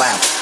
on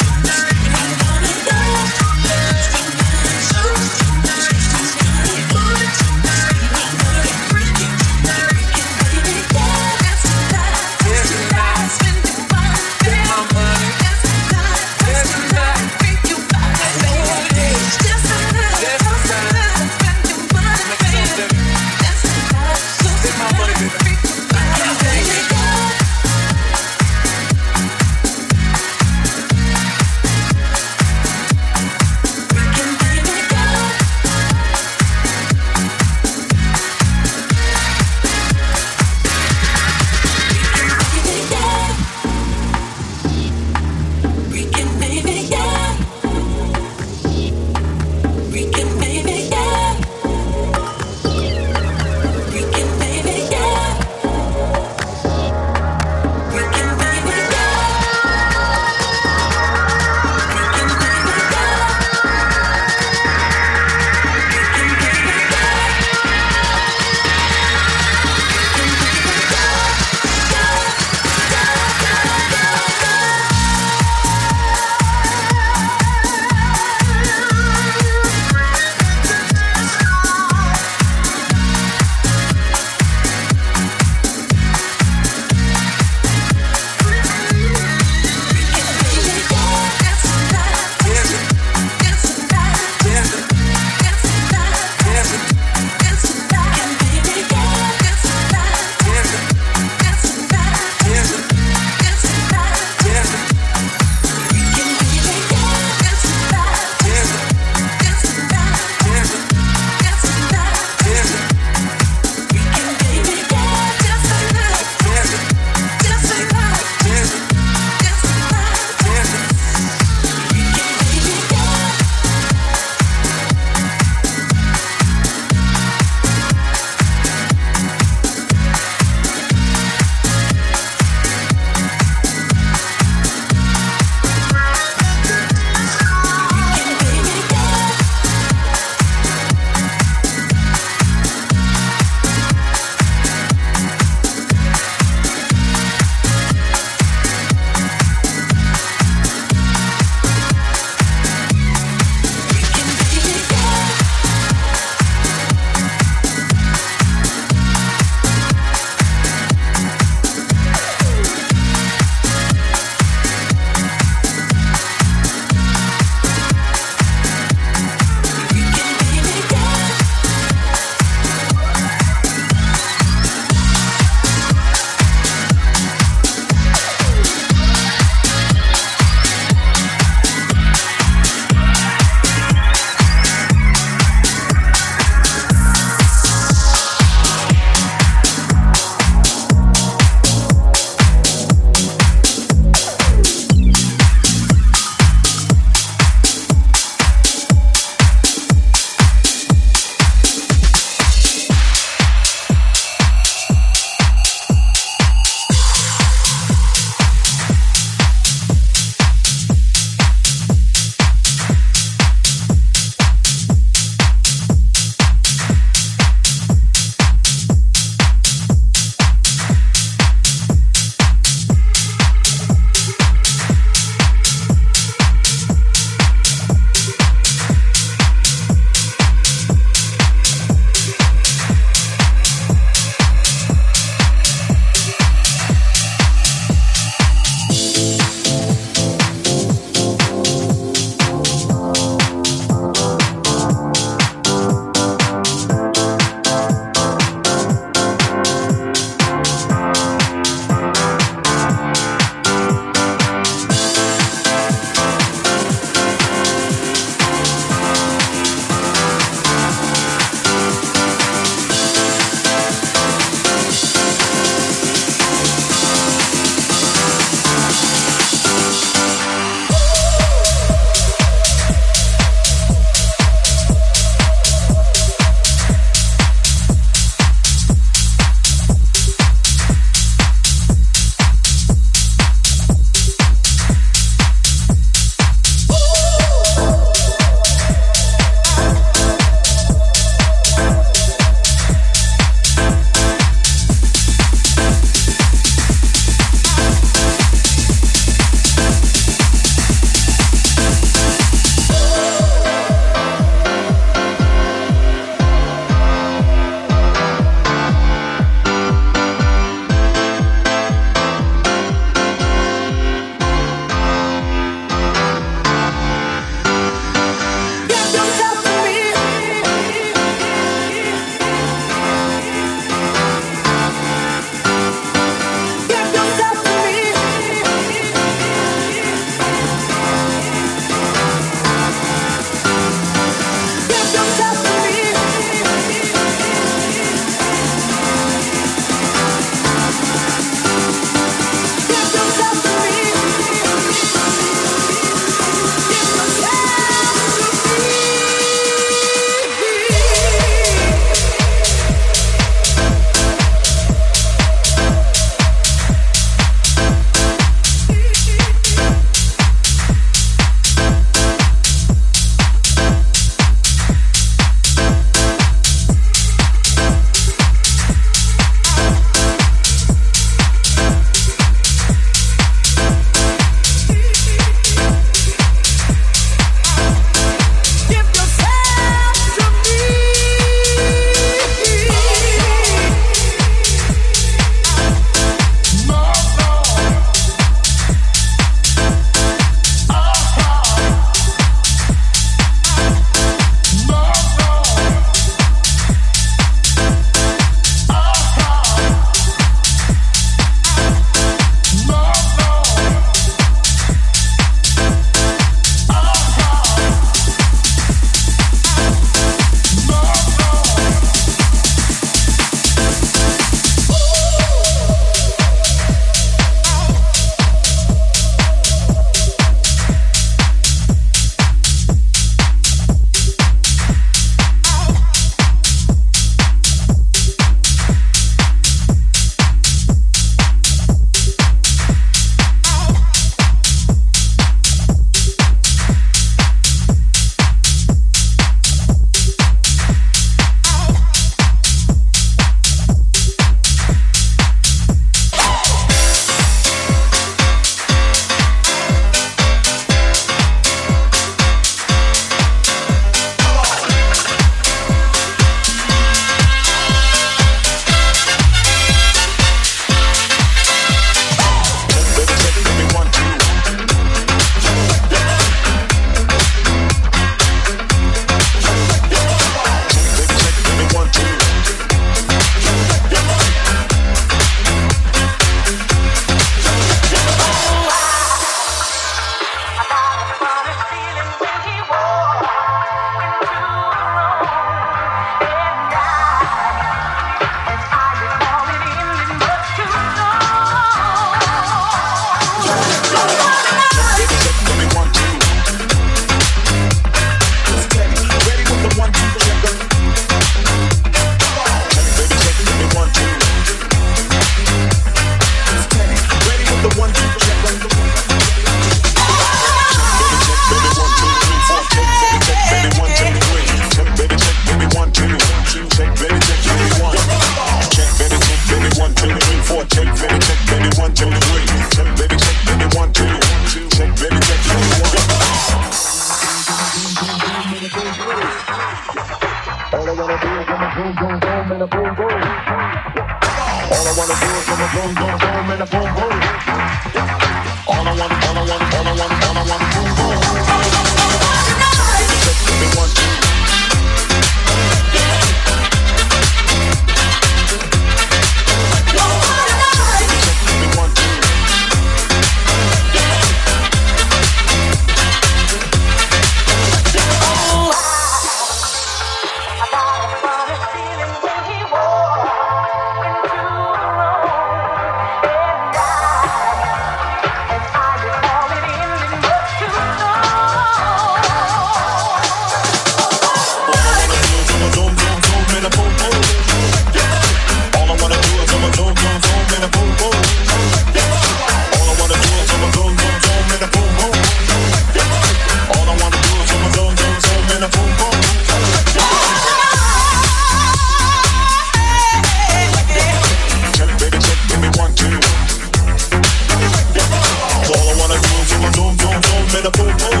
with a boom boom.